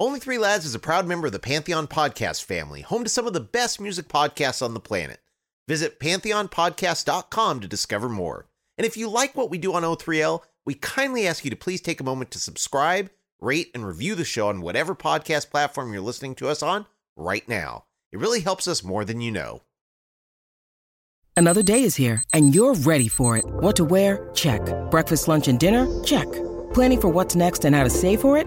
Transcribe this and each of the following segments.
Only Three Lads is a proud member of the Pantheon podcast family, home to some of the best music podcasts on the planet. Visit pantheonpodcast.com to discover more. And if you like what we do on O3L, we kindly ask you to please take a moment to subscribe, rate, and review the show on whatever podcast platform you're listening to us on right now. It really helps us more than you know. Another day is here, and you're ready for it. What to wear? Check. Breakfast, lunch, and dinner? Check. Planning for what's next and how to save for it?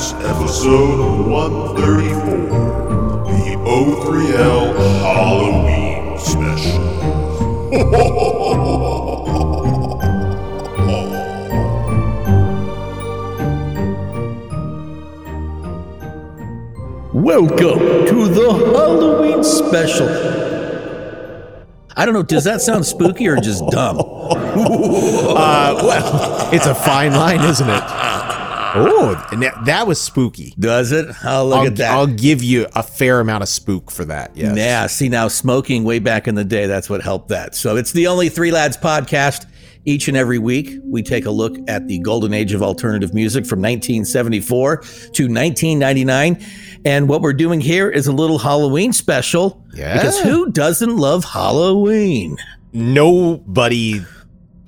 Episode 134, the O3L Halloween special. Welcome to the Halloween special. I don't know, does that sound spooky or just dumb? Uh, well, it's a fine line, isn't it? Oh, and that, that was spooky. Does it? Oh, look I'll, at that. I'll give you a fair amount of spook for that. Yes. Yeah, see now smoking way back in the day, that's what helped that. So it's the only Three Lads podcast. Each and every week, we take a look at the golden age of alternative music from 1974 to 1999. And what we're doing here is a little Halloween special. Yeah. Because who doesn't love Halloween? Nobody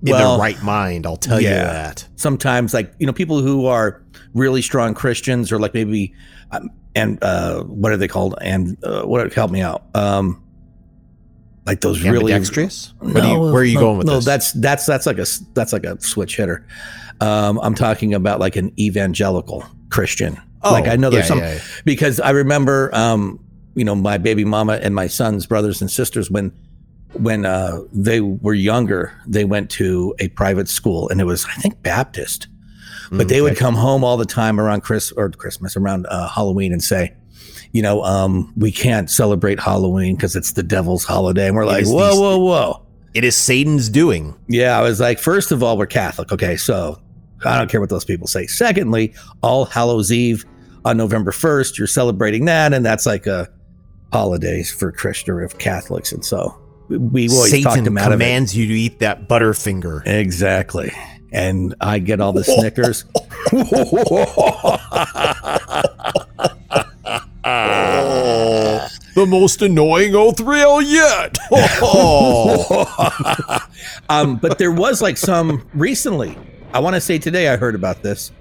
in Well, their right mind, I'll tell you that. Sometimes, like you know, people who are really strong Christians, or like maybe, um, and uh, what are they called? And uh, what help me out? Um, like those really Ambidextrous? What you- where are you no, going with no, this? that's that's that's like a s- that's like a switch hitter. Um, I'm talking about like an evangelical Christian. Oh, like I know there's yeah, some yeah, yeah. because I remember, um, you know, my baby mama and my son's brothers and sisters when when uh, they were younger, they went to a private school, and it was I think Baptist. But they would come home all the time around Chris or Christmas, around uh, Halloween, and say, you know, um, we can't celebrate Halloween because it's the devil's holiday. And we're like, whoa, these- whoa, whoa. It is Satan's doing. Yeah, I was like, first of all, we're Catholic. Okay, so I don't care what those people say. Secondly, All Hallows Eve on November 1st, you're celebrating that, and that's like a holidays for Christian or Catholics. And so we always talked Satan them out of it. commands you to eat that Butterfinger. Exactly. And I get all the Snickers. The most annoying O3L yet. Oh. um, but there was like some recently. I want to say today I heard about this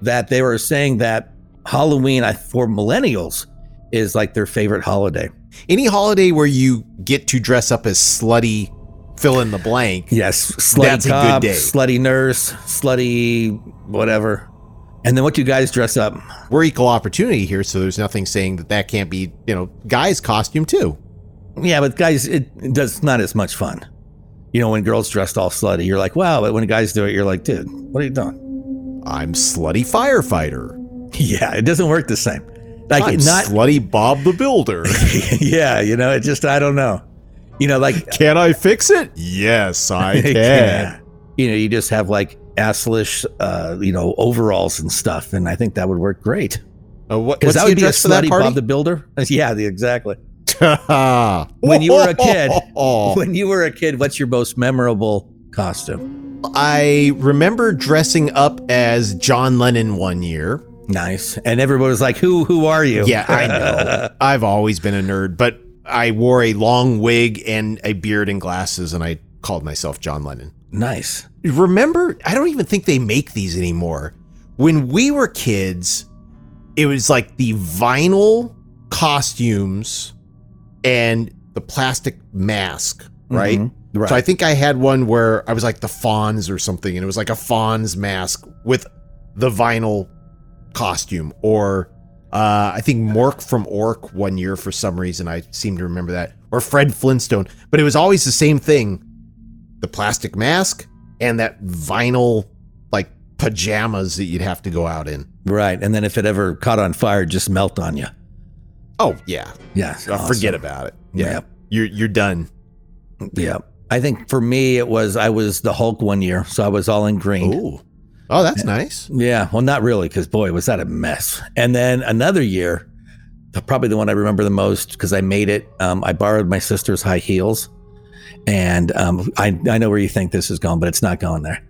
that they were saying that Halloween for millennials is like their favorite holiday. Any holiday where you get to dress up as slutty, fill in the blank. Yes, slutty That's a good day. slutty nurse, slutty whatever. And then what do you guys dress up? We're equal opportunity here, so there's nothing saying that that can't be, you know, guys' costume too. Yeah, but guys, it, it does not as much fun. You know, when girls dressed all slutty, you're like, wow. But when guys do it, you're like, dude, what are you doing? I'm slutty firefighter. Yeah, it doesn't work the same. Like I'm not, slutty Bob the Builder. yeah, you know, it just I don't know. You know, like can I fix it? Yes, I can. Yeah. You know, you just have like asslish, uh, you know, overalls and stuff, and I think that would work great. Uh, what, Because what's that the would be a address for that slutty? Bob the Builder. Yeah, the, exactly. When you were a kid, when you were a kid, what's your most memorable costume? I remember dressing up as John Lennon one year. Nice. And everybody was like, "Who? Who are you?" Yeah, I know. I've always been a nerd, but I wore a long wig and a beard and glasses, and I called myself John Lennon. nice. Remember, I don't even think they make these anymore. When we were kids, it was like the vinyl costumes and the plastic mask, right? Mhm. Right. So I think I had one where I was like the Fonz or something, and it was like a Fonz mask with the vinyl costume. Or uh, I think Mork from Ork one year for some reason. I seem to remember that. Or Fred Flintstone. But it was always the same thing the plastic mask and that vinyl like pajamas that you'd have to go out in. right. And then if it ever caught on fire, just melt on you. Oh, yeah. Yeah. Uh, Forget about it. Yeah. Yeah. You're, you're done. Yeah. I think for me, it was, I was the Hulk one year. So I was all in green. Ooh. Oh, that's nice. Yeah, well, not really, because boy, was that a mess. And then another year, probably the one I remember the most because I made it. Um, I borrowed my sister's high heels, and um, I I know where you think this is going, but it's not going there.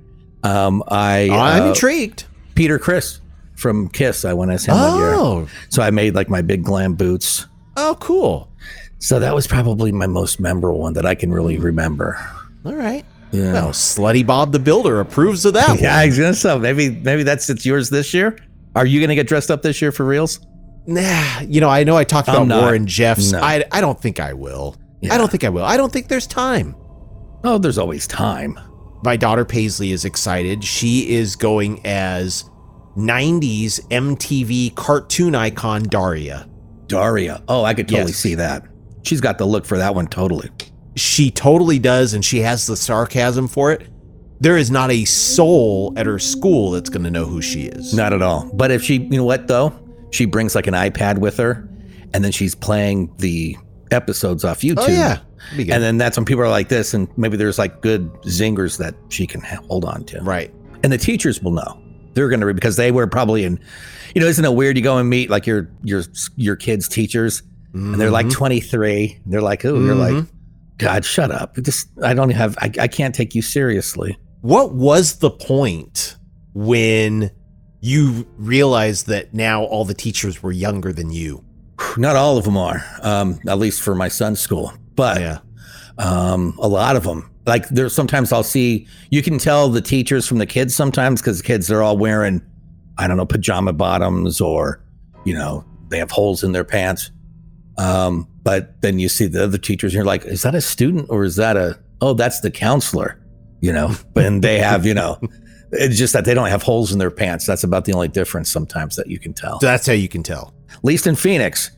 Um, I I'm uh, intrigued. Peter Criss from Kiss. I went as him one year, Oh, so I made like my big glam boots. oh, cool. So that was probably my most memorable one that I can really remember. All right. Yeah. Well, Slutty Bob the Builder approves of that. Yeah, I was gonna maybe maybe that's it's yours this year. Are you gonna get dressed up this year for reals? Nah, you know, I know I talked about not. Warren Jeffs. No. I, I don't think I will. Yeah. I don't think I will. I don't think there's time. Oh, there's always time. My daughter Paisley is excited. She is going as 90s MTV cartoon icon Daria. Daria. Oh, I could totally Yes. see that. She's got the look for that one totally. She totally does, and she has the sarcasm for it. There is not a soul at her school that's going to know who she is. Not at all. But if she, you know what though? She brings like an iPad with her and then she's playing the episodes off oh, YouTube. Oh, yeah. And then that's when people are like this and maybe there's like good zingers that she can hold on to. right. And the teachers will know. They're going to because they were probably in you know, isn't it weird you go and meet like your your your kids teachers and they're like mm-hmm. 23. They're like, "Oh, you're like mm-hmm. God, shut up. Just I don't have I, I can't take you seriously." What was the point when you realized that now all the teachers were younger than you? Not all of them are, um, at least for my son's school, but Yeah. um, a lot of them. Like there's sometimes I'll see you can tell the teachers from the kids sometimes because the kids they're all wearing I don't know pajama bottoms or you know they have holes in their pants. Um, but then you see the other teachers and you're like, is that a student or is that a oh that's the counselor? You know, and they have you know. It's just that they don't have holes in their pants. That's about the only difference sometimes that you can tell that's how you can tell. at least in Phoenix,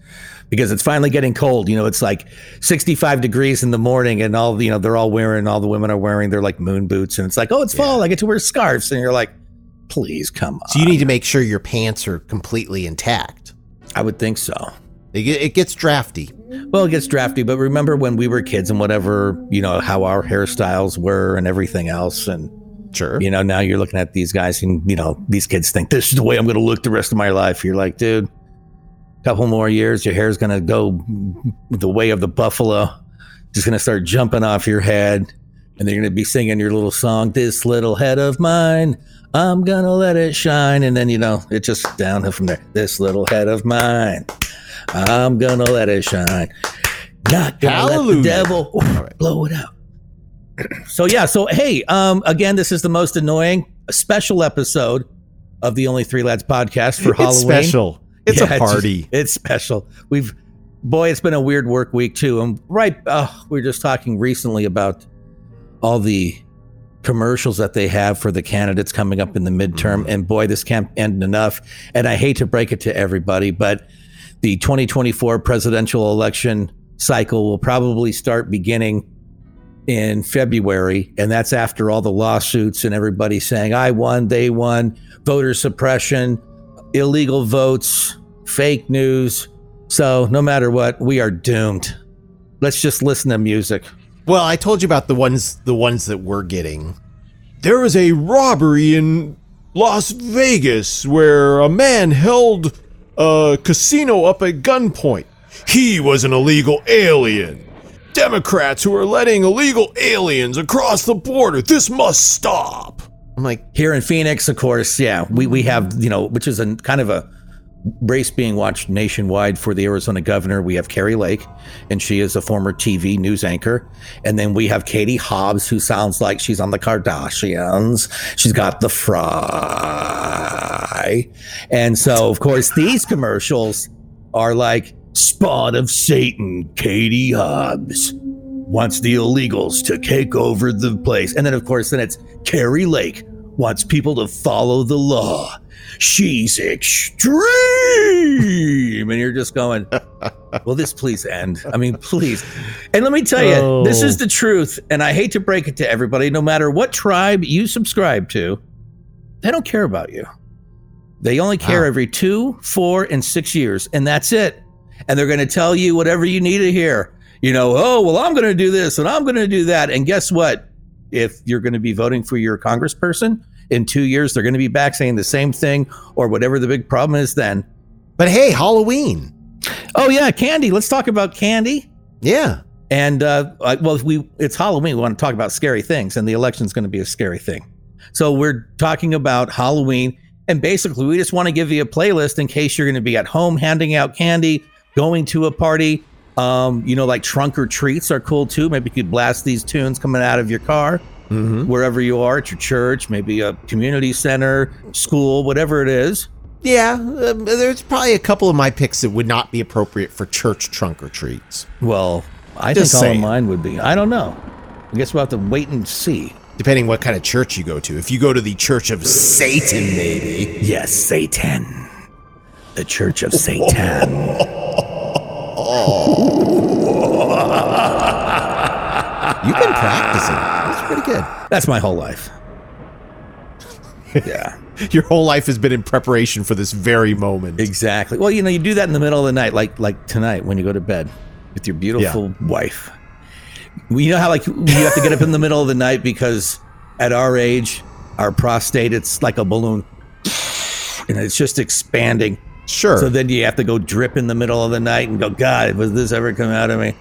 because it's finally getting cold. You know, it's like 65 degrees in the morning, and all you know they're all wearing, all the women are wearing their like moon boots, and it's like, oh, it's fall. I get to wear scarves, and you're like, please come on. So you need to make sure your pants are completely intact. I would think so. It, it gets drafty. Well, it gets drafty, but remember when we were kids and whatever, you know, how our hairstyles were and everything else, and Sure. you know, now you're looking at these guys, and you know, these kids think this is the way I'm going to look the rest of my life. You're like, dude, a couple more years, your hair's going to go the way of the buffalo, just going to start jumping off your head, and they're going to be singing your little song, "This little head of mine." I'm gonna let it shine, and then you know it just downhill from there. This little head of mine, I'm gonna let it shine. Not gonna let the devil right. blow it out so yeah so hey um again this is the most annoying special episode of the only three lads podcast for It's halloween special. It's Yeah, a party. just- it's special we've boy it's been a weird work week too and right uh, we were just talking recently about all the commercials that they have for the candidates coming up in the midterm and boy this can't end enough and i hate to break it to everybody but the 2024 presidential election cycle will probably start beginning in February, and that's after all the lawsuits and everybody saying, I won, they won, voter suppression, illegal votes, fake news. So, no matter what, we are doomed. Let's just listen to music. Well, I told you about the ones the ones that we're getting. There was a robbery in Las Vegas where a man held a casino up at gunpoint. He was an illegal alien. Democrats who are letting illegal aliens across the border. This must stop. I'm like, Here in Phoenix, of course, yeah, we, we have, you know, which is a kind of a race being watched nationwide for the Arizona governor. We have Kari Lake, and she is a former TV news anchor. And then we have Katie Hobbs, who sounds like she's on the Kardashians. She's got the fry. And so, of course, these commercials are like Spawn of Satan, Katie Hobbs wants the illegals to take over the place. And then, of course, then it's Kari Lake wants people to follow the law. She's extreme. And you're just going, will this please end? I mean, please. And let me tell you, oh. this is oh. the truth. And I hate to break it to everybody, no matter what tribe you subscribe to, they don't care about you. They only care wow. every two, four, and six years. And that's it. And they're going to tell you whatever you need to hear. You know, oh, well, I'm going to do this and I'm going to do that. And guess what? If you're going to be voting for your congressperson, in two years, they're going to be back saying the same thing or whatever the big problem is then. But hey, Halloween. Oh yeah, candy. Let's talk about candy. Yeah. And uh, well, we it's Halloween. We want to talk about scary things, and the election's going to be a scary thing. So we're talking about Halloween, and basically, we just want to give you a playlist in case you're going to be at home handing out candy, going to a party. Um, you know, like trunk or treats are cool too. Maybe you could blast these tunes coming out of your car mm-hmm. wherever you are at your church, maybe a community center, school, whatever it is. Yeah, um, there's probably a couple of my picks that would not be appropriate for church trunk or treats. Well, I Just think saying. all of mine would be. I don't know. I guess we'll have to wait and see. Depending what kind of church you go to. If you go to the Church of Satan, maybe. Yes, Satan. The Church of Satan. You've been practicing. That's pretty good. That's my whole life. Yeah. Your whole life has been in preparation for this very moment. Exactly. Well, you know, you do that in the middle of the night, like like tonight when you go to bed with your beautiful yeah. wife. You know how like you have to get up in the middle of the night because at our age, our prostate it's like a balloon, and it's just expanding. Sure. So then you have to go drip in the middle of the night and go, God, was this ever come out of me?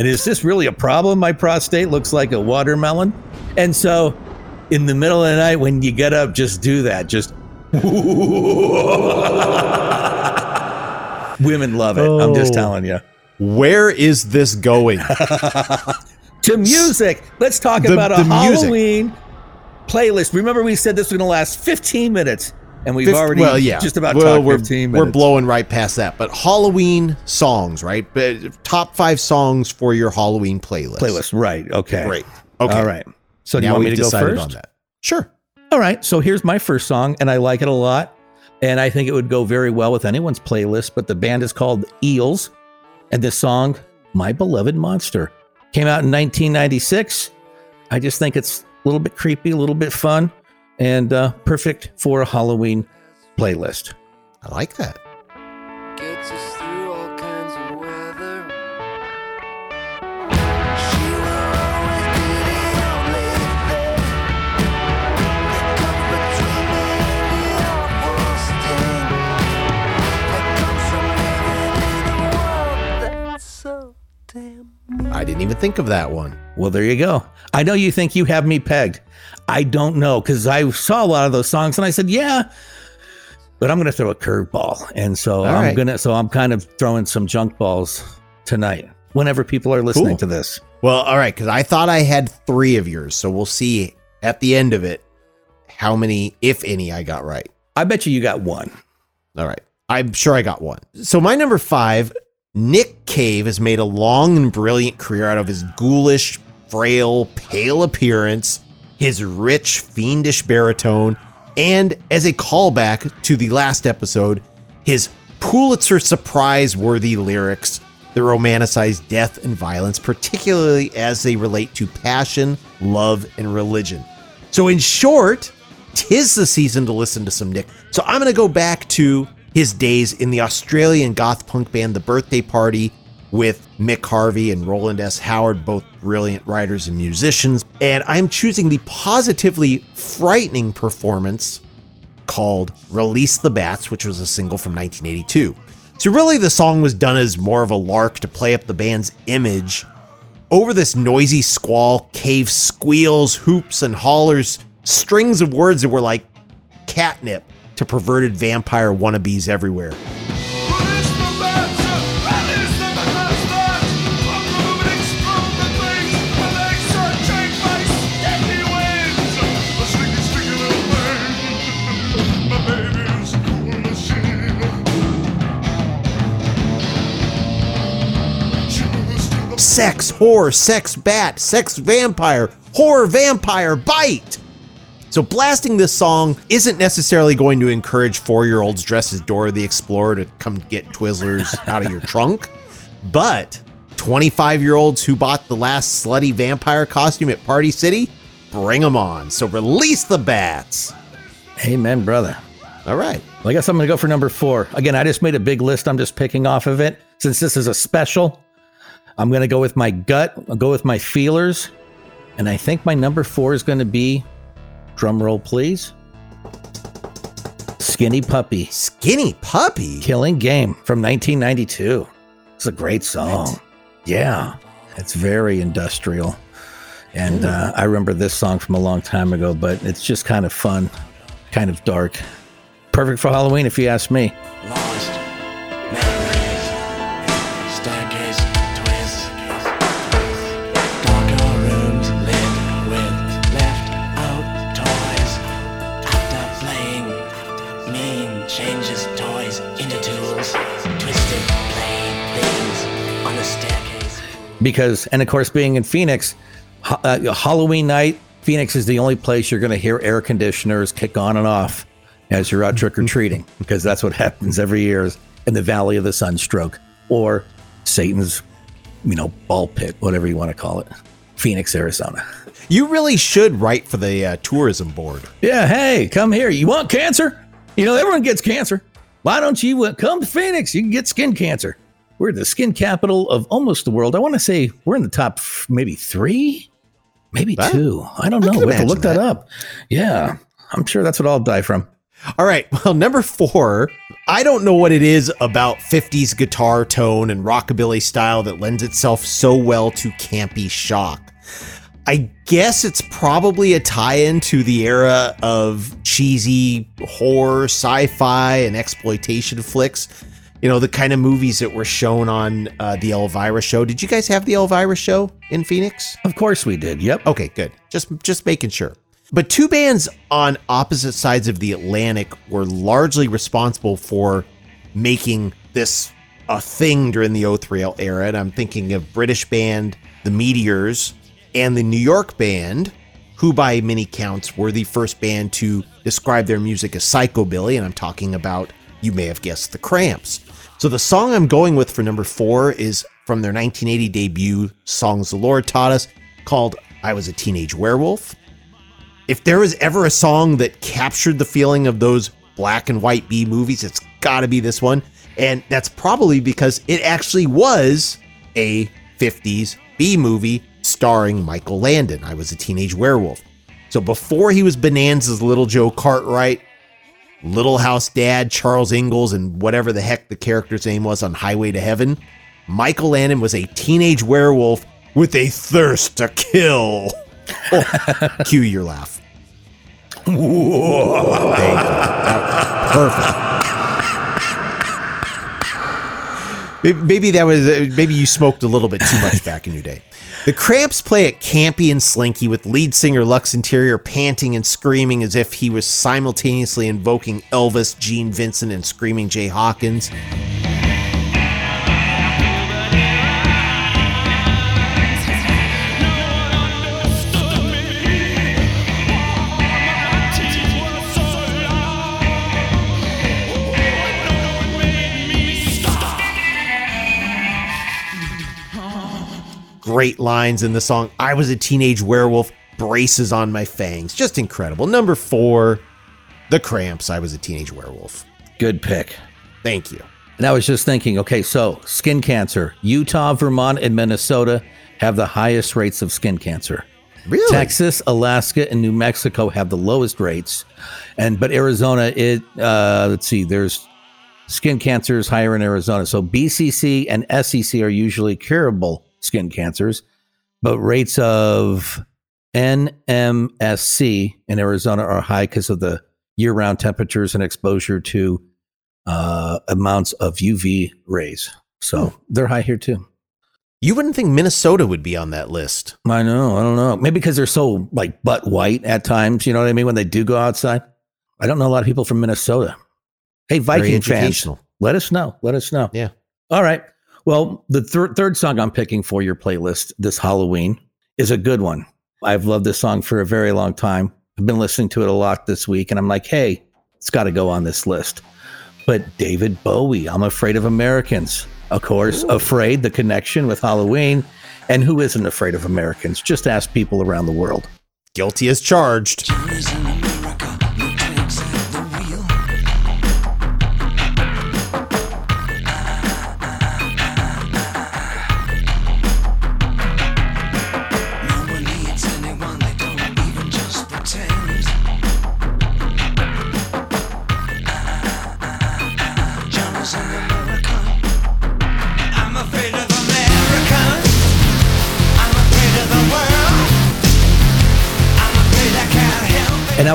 And is this really a problem? My prostate looks like a watermelon. And so in the middle of the night, when you get up, just do that. Just women love it. Oh. I'm just oh. telling you. Where is this going? to music. Let's talk the, about a Halloween music. playlist. Remember, we said this was going to last 15 minutes and we've already well, yeah. just about well, we're, 15 minutes. We're blowing right past that. But Halloween songs, right? But top five songs for your Halloween playlist. Playlist, right? Okay, great. Okay, all right. So now do you want me to go first? On that. Sure. All right. So here's my first song, and I like it a lot, and I think it would go very well with anyone's playlist. But the band is called Eels, and this song, "My Beloved Monster," came out in 1996. I just think it's a little bit creepy, a little bit fun and uh, perfect for a Halloween playlist. I like that. I didn't even think of that one. Well, there you go. I know you think you have me pegged. I don't know because I saw a lot of those songs and I said, yeah, but I'm going to throw a curveball. And so All I'm right. going to, so I'm kind of throwing some junk balls tonight whenever people are listening cool. to this. Well, all right. Cause I thought I had three of yours. So we'll see at the end of it how many, if any, I got right. I bet you you got one. All right. I'm sure I got one. So my number five, Nick Cave has made a long and brilliant career out of his ghoulish, frail, pale appearance his rich, fiendish baritone, and as a callback to the last episode, his Pulitzer surprise worthy lyrics that romanticize death and violence, particularly as they relate to passion, love, and religion. So, in short, tis the season to listen to some Nick. So, I'm going to go back to his days in the Australian goth punk band The Birthday Party with Mick Harvey and Rowland S. Howard, both brilliant writers and musicians. And I'm choosing the positively frightening performance called Release the Bats, which was a single from 1982. So, really, the song was done as more of a lark to play up the band's image. Over this noisy squall, Cave squeals, hoops, and hollers, strings of words that were like catnip to perverted vampire wannabes everywhere. Sex, whore, sex, bat, sex, vampire, horror, vampire, bite. So, blasting this song isn't necessarily going to encourage four year olds dressed as Dora the Explorer to come get Twizzlers out of your trunk, but 25 year olds who bought the last slutty vampire costume at Party City, bring them on. So, release the bats. Amen, brother. All right. Well, I guess I'm going to go for number four. Again, I just made a big list. I'm just picking off of it. Since this is a special, I'm going to go with my gut. I'll go with my feelers. And I think my number four is going to be, drum roll please, Skinny Puppy, Skinny Puppy. Killing Game from 1992. It's a great song. Yeah, it's very industrial. And uh, I remember this song from a long time ago, but it's just kind of fun, kind of dark. Perfect for Halloween, if you ask me. Lost because and of course being in phoenix uh, halloween night phoenix is the only place you're going to hear air conditioners kick on and off as you're out trick-or-treating because that's what happens every year in the valley of the sunstroke or satan's you know ball pit whatever you want to call it phoenix arizona. You really should write for the uh, tourism board. yeah hey come here. You want cancer? You know everyone gets cancer. Why don't you uh, come to phoenix? You can get skin cancer we're the skin capital of almost the world i want to say we're in the top maybe three maybe Huh? two i don't know we have to look that. that. up yeah i'm sure that's what i'll die from All right. Well, number four, I don't know what it is about 50s guitar tone and rockabilly style that lends itself so well to campy shock. I guess it's probably a tie in to the era of cheesy horror, sci fi, and exploitation flicks. You know, the kind of movies that were shown on uh, the Elvira show. Did you guys have the Elvira show in Phoenix? of course we did yep Okay, good. Just just making sure. But two bands on opposite sides of the Atlantic were largely responsible for making this a thing during the O3L era. And I'm thinking of British band The Meteors and the New York band, who by many counts were the first band to describe their music as psychobilly. And I'm talking about, you may have guessed, the Cramps. So the song I'm going with for number four is from their 1980 debut, Songs the Lord Taught Us, called I Was a Teenage Werewolf. If there was ever a song that captured the feeling of those black and white B movies, it's got to be this one. And that's probably because it actually was a 50s B movie starring Michael Landon. I was a teenage werewolf. So before he was Bonanza's Little Joe Cartwright, Little House Dad, Charles Ingalls, and whatever the heck the character's name was on Highway to Heaven, Michael Landon was a teenage werewolf with a thirst to kill. Oh, cue your laugh. Thank you. Perfect. Maybe- that was uh, maybe you smoked a little bit too much back in your day. The Cramps play it campy and slinky with lead singer Lux Interior panting and screaming as if he was simultaneously invoking Elvis, Gene Vincent, and screaming Jay Hawkins. Great lines in the song. I was a teenage werewolf, braces on my fangs. Just incredible. Number four, The Cramps. I was a teenage werewolf. good pick Thank you. And I was just thinking, okay, so skin cancer. Utah, Vermont, and Minnesota have the highest rates of skin cancer. Really? Texas, Alaska, and New Mexico have the lowest rates. And but Arizona, it uh, let's see, there's skin cancer is higher in Arizona. So BCC and SCC are usually curable skin cancers, but rates of NMSC in Arizona are high because of the year-round temperatures and exposure to uh, amounts of UV rays. So they're high here too. You wouldn't think Minnesota would be on that list. I know. I don't know. Maybe because they're so like butt white at times. You know what I mean? When they do go outside. I don't know a lot of people from Minnesota. Hey, Viking fans, let us know. Let us know. Yeah. All right. Well, the thir- third song I'm picking for your playlist this Halloween is a good one. I've loved this song for a very long time. I've been listening to it a lot this week, and I'm like, hey, it's got to go on this list. But David Bowie, I'm Afraid of Americans. Of course, Afraid, the connection with Halloween. And who isn't afraid of Americans? Just ask people around the world. Guilty as charged.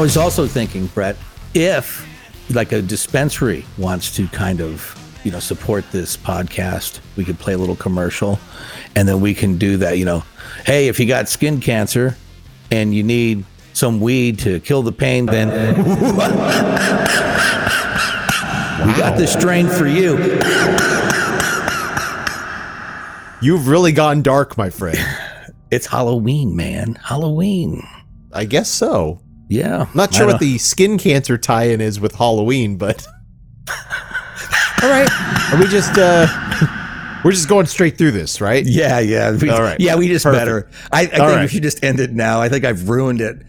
Was also thinking, Brett, if like a dispensary wants to kind of, you know, support this podcast, we could play a little commercial and then we can do that, you know, hey, if you got skin cancer and you need some weed to kill the pain, then we got this strain for you. You've really gone dark, my friend. It's Halloween, man. Halloween. I guess so. Yeah. Not sure what the skin cancer tie-in is with Halloween, but all right. Are we just uh we're just going straight through this, right? Yeah, yeah. We, All right. Yeah, we just Perfect. better. I, I think All we should just end it now. I think I've ruined it.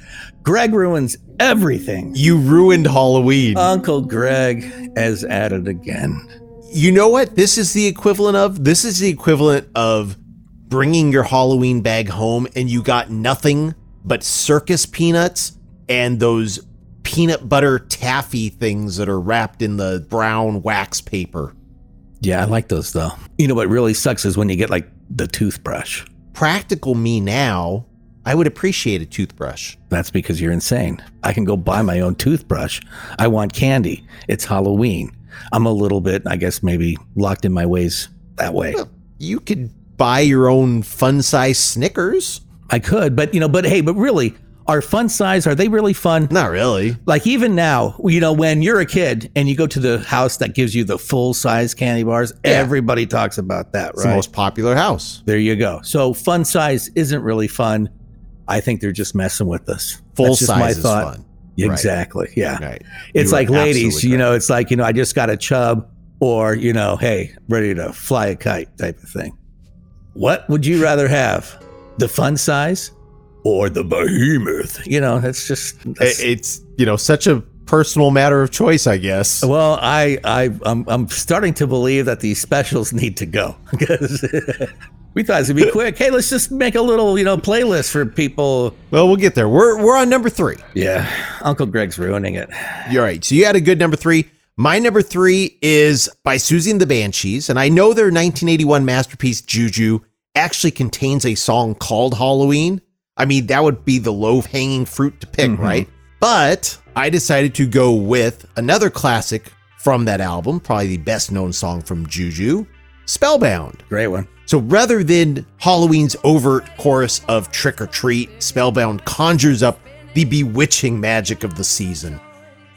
Gregg ruins everything. You ruined Halloween. Uncle Gregg has at it again. you know what this is the equivalent of? This is the equivalent of bringing your Halloween bag home and you got nothing but circus peanuts and those peanut butter taffy things that are wrapped in the brown wax paper. Yeah, I like those though. You know what really sucks is when you get like the toothbrush. Practical me now, I would appreciate a toothbrush. That's because you're insane. I can go buy my own toothbrush. I want candy. It's Halloween. I'm a little bit, I guess, maybe locked in my ways that way. You could buy your own fun size Snickers. I could, but you know, but hey, but really, are fun size, are they really fun? Not really. Like even now, you know, when you're a kid and you go to the house that gives you the full size candy bars, everybody talks about that, It's right? the most popular house. there you go. So fun size isn't really fun. I think they're just messing with us. Full That's just my size is thought. fun. Exactly. Yeah. Right. It's You like ladies, you know, it's like, you know, I just got a chub or, you know, hey, ready to fly a kite type of thing. What would you rather have? The fun size or the behemoth? You know, it's just that's- It's, you know, such a personal matter of choice, I guess. Well, I, I, I'm, I'm starting to believe that these specials need to go because we thought it would be quick. Hey, let's just make a little, you know, playlist for people. Well, we'll get there. We're we're on number three. Yeah, Uncle Gregg's ruining it. You're right. So you had a good number three. My number three is by Siouxsie and the Banshees, and I know their 1981 masterpiece Juju actually contains a song called Halloween. I mean, that would be the low hanging fruit to pick, mm-hmm. right? But I decided to go with another classic from that album, probably the best known song from Juju, Spellbound. Great one. So rather than Halloween's overt chorus of trick or treat, Spellbound conjures up the bewitching magic of the season.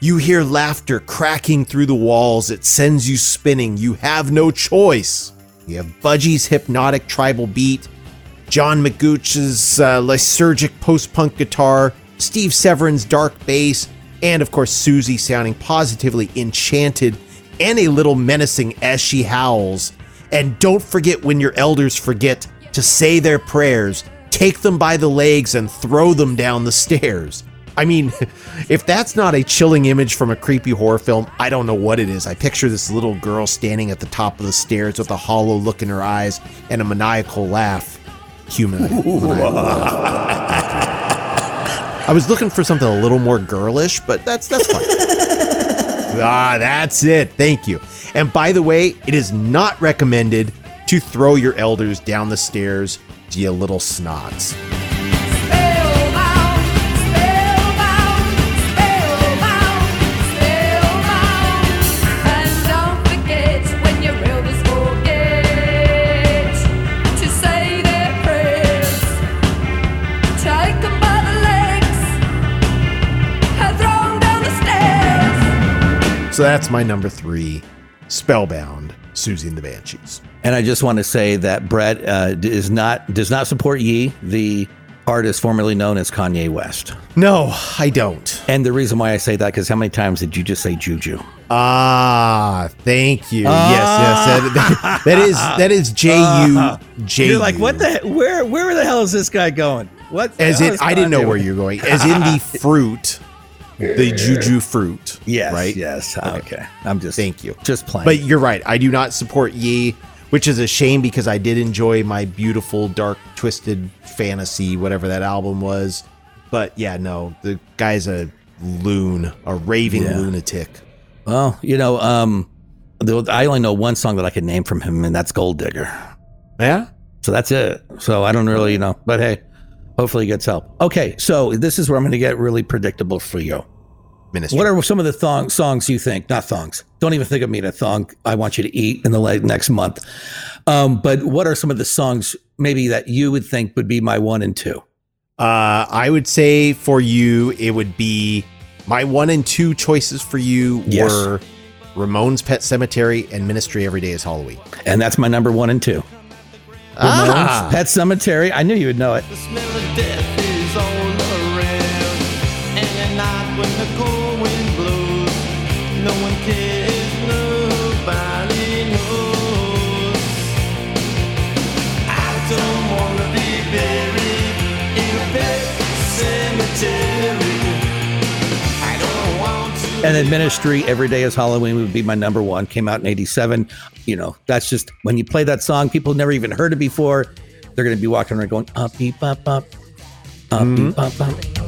You hear laughter cracking through the walls, it sends you spinning. You have no choice. You have Budgie's hypnotic tribal beat, John McGeoch's uh, lysergic post punk guitar, Steve Severin's dark bass, and of course, Siouxsie sounding positively enchanted and a little menacing as she howls. And don't forget when your elders forget to say their prayers, take them by the legs and throw them down the stairs. I mean, if that's not a chilling image from a creepy horror film, I don't know what it is. I picture this little girl standing at the top of the stairs with a hollow look in her eyes and a maniacal laugh. Human. I was looking for something a little more girlish, but that's that's fine. ah, that's it. Thank you. And by the way, it is not recommended to throw your elders down the stairs, you little snots. So that's my number three. Spellbound, Siouxsie and the Banshees. And I just want to say that Brett uh, is not does not support Ye, the artist formerly known as Kanye West. No, I don't. And the reason why I say that because how many times did you just say Juju? Ah, thank you. Yes, yes. That, that- that is that is J U J. You're like, what the? Where where the hell is this guy going? What? As hell in, I didn't know where you're going. As in the fruit, the juju fruit. Yes. right. Yes. Okay. I'm just. Thank you. Just playing. But you're right. I do not support Ye, which is a shame because I did enjoy my beautiful, dark, twisted fantasy, whatever that album was. But yeah, no, the guy's a loon, a raving Yeah. lunatic. well, you know, um, the, I only know one song that I can name from him, and that's Gold Digger. Yeah. So that's it. So I don't really you know, but hey, hopefully he gets help. Okay, so this is where I'm going to get really predictable for you. Ministry. What are some of the thong songs you think? Not thongs. Don't even think of me in a thong. I want you to eat in the like, next month. Um, but what are some of the songs maybe that you would think would be my one and two? Uh, I would say for you, it would be my one and two choices for you Yes. were Ramone's Pet Sematary and Ministry Every Day is Halloween. And that's my number one and two. Ah. Ramones, Pet Sematary. I knew you would know it. And then Ministry, Every Day is Halloween would be my number one. Came out in 87. You know, that's just when you play that song, people never even heard it before. They're going to be walking around going, up, beep, up, up. Up, beep, mm-hmm. up, up.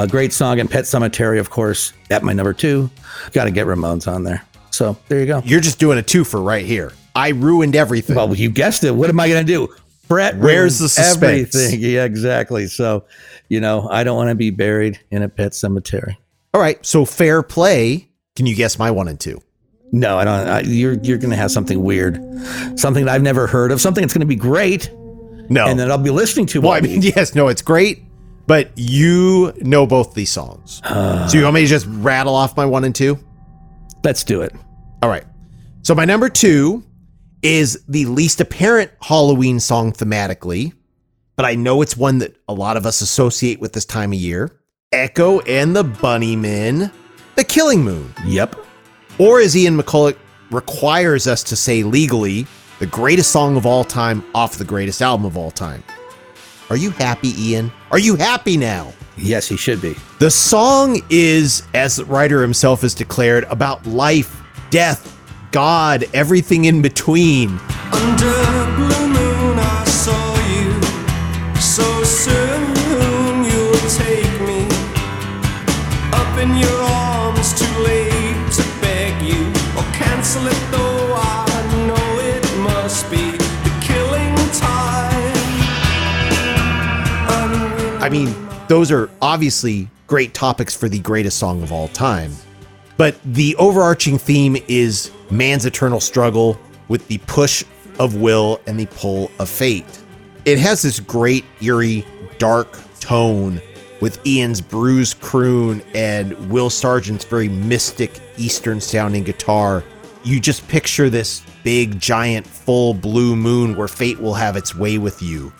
Uh, great song. And Pet Sematary, of course, at my number two. Got to get Ramones on there. So, there you go. You're just doing a twofer right here. I ruined everything. Well, you guessed it. What am I going to do? Brett, Where's the suspense? Everything. Yeah, exactly. So, you know, I don't want to be buried in a pet cemetery. All right. So fair play. Can you guess my one and two? No, I don't. I, you're you're going to have something weird, something that I've never heard of, something that's going to be great, No. and that I'll be listening to. well, I mean, yes, no, it's great, but you know both these songs. so you want me to just rattle off my one and two? let's do it. All right. So my number two is the least apparent Halloween song thematically, but I know it's one that a lot of us associate with this time of year. Echo and the Bunny Bunnymen, The Killing Moon. Yep. Or as Ian McCulloch requires us to say legally, the greatest song of all time off the greatest album of all time. Are you happy, Ian? Are you happy now? Yes, he should be. The song is, as the writer himself has declared, about life, death, God, everything in between. Under mean, those are obviously great topics for the greatest song of all time. But the overarching theme is man's eternal struggle with the push of will and the pull of fate. It has this great, eerie, dark tone with Ian's bruised croon and Will Sergeant's very mystic, Eastern sounding guitar. You just picture this big, giant, full blue moon where fate will have its way with you.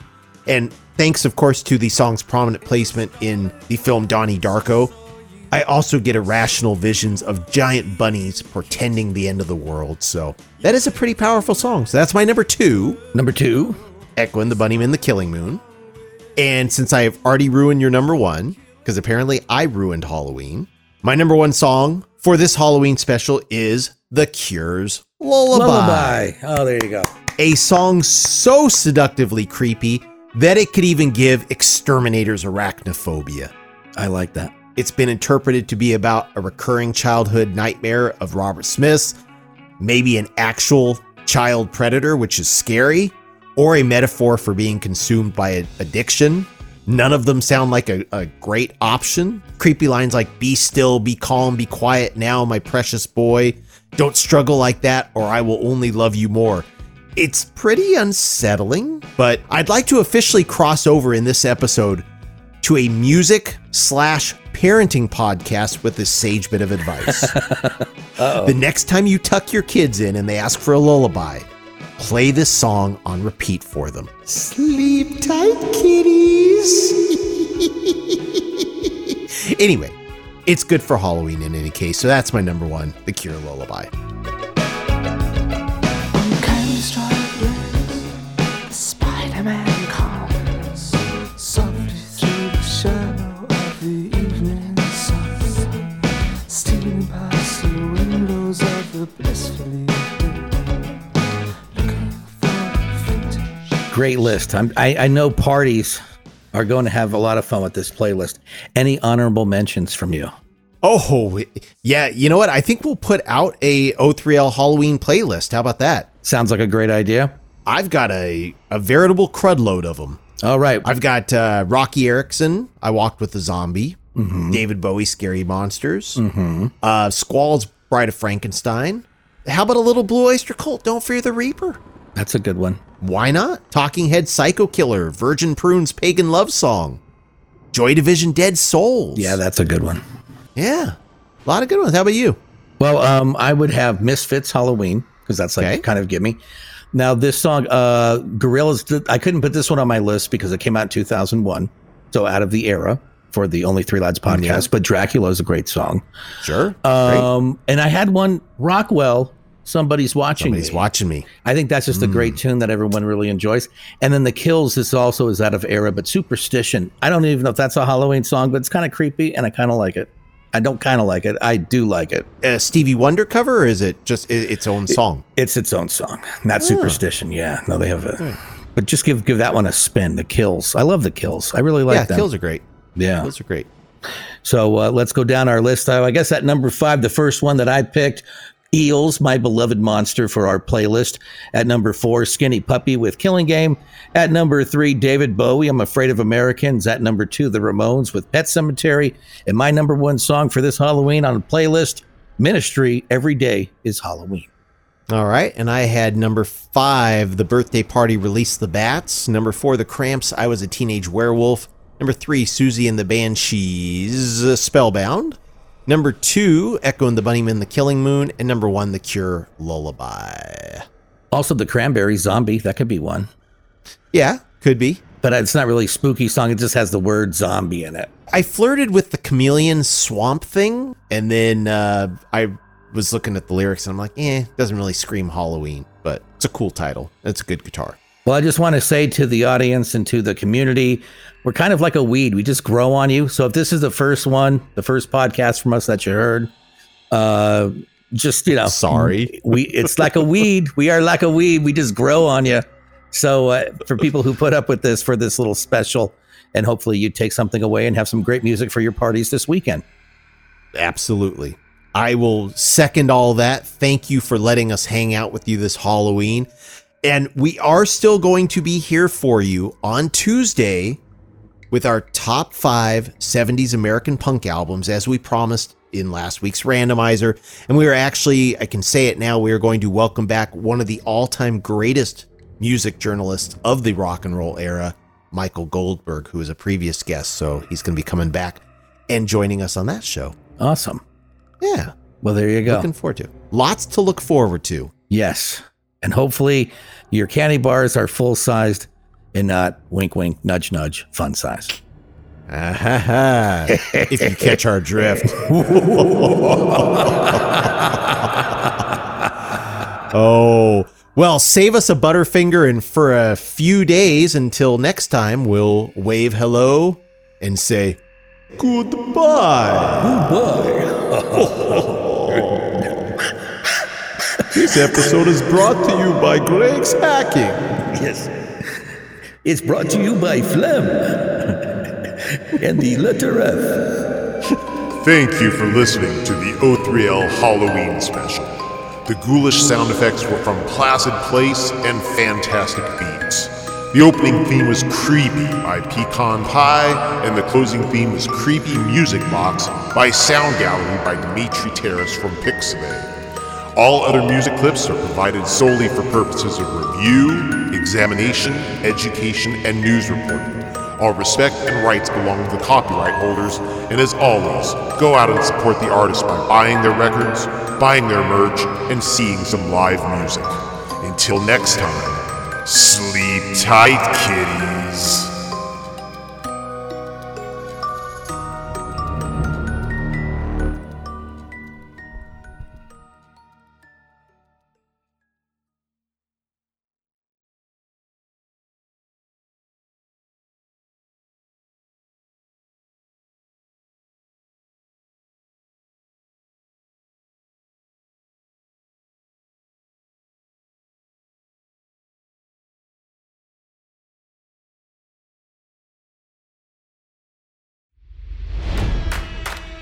And thanks, of course, to the song's prominent placement in the film Donnie Darko, I also get irrational visions of giant bunnies portending the end of the world. So that is a pretty powerful song. So that's my number two, Number two. And the Bunnymen, The Killing Moon. And since I have already ruined your number one, because apparently I ruined Halloween, my number one song for this Halloween special is The Cure's Lullaby Lullaby. Oh, there you go. a song so seductively creepy that it could even give exterminators arachnophobia. I like that. It's been interpreted to be about a recurring childhood nightmare of Robert Smith's, maybe an actual child predator, which is scary, or a metaphor for being consumed by addiction. None of them sound like a, a great option. Creepy lines like, be still, be calm, be quiet now, my precious boy. Don't struggle like that, or I will only love you more. It's pretty unsettling, but I'd like to officially cross over in this episode to a music slash parenting podcast with this sage bit of advice. the next time you tuck your kids in and they ask for a lullaby, play this song on repeat for them. Sleep tight, kiddies. anyway, it's good for Halloween in any case, so that's my number one, The Cure Lullaby. Great list. I'm, I, I know parties are going to have a lot of fun with this playlist. Any honorable mentions from you? Oh, yeah. You know what? I think we'll put out a O3L Halloween playlist. How about that? Sounds like a great idea. I've got a, a veritable crud load of them. All right. I've got uh, Roky Erickson, I Walked with a Zombie, David Bowie, Scary Monsters, uh, Squall's Bride of Frankenstein. How about a little Blue Oyster Cult? Don't Fear the Reaper. That's a good one. Why not? Talking Head Psycho Killer, Virgin Prunes Pagan Love Song, Joy Division Dead Souls. Yeah, that's a good one. Yeah. A lot of good ones. How about you? Well, um, I would have Misfits Halloween because that's like Okay. kind of gimme. Now this song, uh, Gorillaz. I couldn't put this one on my list because it came out in 2001, so out of the era for the Only Three Lads podcast. But Dracula is a great song. Sure. Great. Um, and I had one Rockwell. Somebody's watching. Somebody's me. watching me. I think that's just a great hmm. tune that everyone really enjoys. And then the Kills is also is out of era, but Superstition. I don't even know if that's a Halloween song, but it's kind of creepy, and I kind of like it. I don't kind of like it. I do like it. A Stevie Wonder cover, or is it just its own song? It's its own song, not ah. Superstition. Yeah, no, they have a. Hmm. But just give give that one a spin. The Kills. I love the Kills. I really like yeah, them. kills are great. yeah. Kills are great. So uh, let's go down our list. I guess at number five, the first one that I picked, Eels, my beloved monster for our playlist. At number four, Skinny Puppy with Killing Game. At number three, David Bowie, I'm Afraid of Americans. At number two, The Ramones with Pet Sematary. And my number one song for this Halloween on the playlist, Ministry, Every Day is Halloween. All right. And I had number five, The Birthday Party Release the Bats. Number four, The Cramps, I Was a Teenage Werewolf. Number three, Siouxsie and the Banshees, uh, Spellbound. Number two, Echo and the Bunnymen, The Killing Moon. And number one, The Cure, Lullaby. Also, The Cranberry Zombie, that could be one. Yeah, could be. But it's not really a spooky song. It just has the word zombie in it. I flirted with the chameleon swamp thing, and then uh, I was looking at the lyrics and I'm like, eh, doesn't really scream Halloween, but it's a cool title. It's a good guitar. Well, I just want to say to the audience and to the community, we're kind of like a weed. We just grow on you. So if this is the first one, the first podcast from us that you heard, uh, just you know, Sorry. we it's like a weed. We are like a weed. We just grow on you. So uh, for people who put up with this for this little special, and hopefully you take something away and have some great music for your parties this weekend. Absolutely. I will second all that. Thank you for letting us hang out with you this Halloween. And we are still going to be here for you on Tuesday with our top five 70s American punk albums, as we promised in last week's randomizer. And we are actually, I can say it now, we are going to welcome back one of the all time greatest music journalists of the rock and roll era, Michael Goldberg, who is a previous guest. So he's going to be coming back and joining us on that show. Awesome. Yeah. Well, there you go. Looking forward to. Lots to look forward to. Yes. And hopefully your candy bars are full sized and not wink, wink, nudge, nudge, fun size. Ah-ha-ha. if you catch our drift. oh. Well, save us a Butterfinger, and for a few days until next time, we'll wave hello and say goodbye. this episode is brought to you by Gregg's Hacking. Yes. It's brought to you by Phlegm and the letter F. Thank you for listening to the O3L Halloween special. The ghoulish sound effects were from Placid Place and Fantastic Beats. The opening theme was Creepy by Pecan Pie, and the closing theme was Creepy Music Box by Sound Gallery by Dimitri Terrace from Pixabay. All other music clips are provided solely for purposes of review, examination, education, and news reporting. All respect and rights belong to the copyright holders, and as always, go out and support the artists by buying their records, buying their merch, and seeing some live music. Until next time, sleep tight, kitties.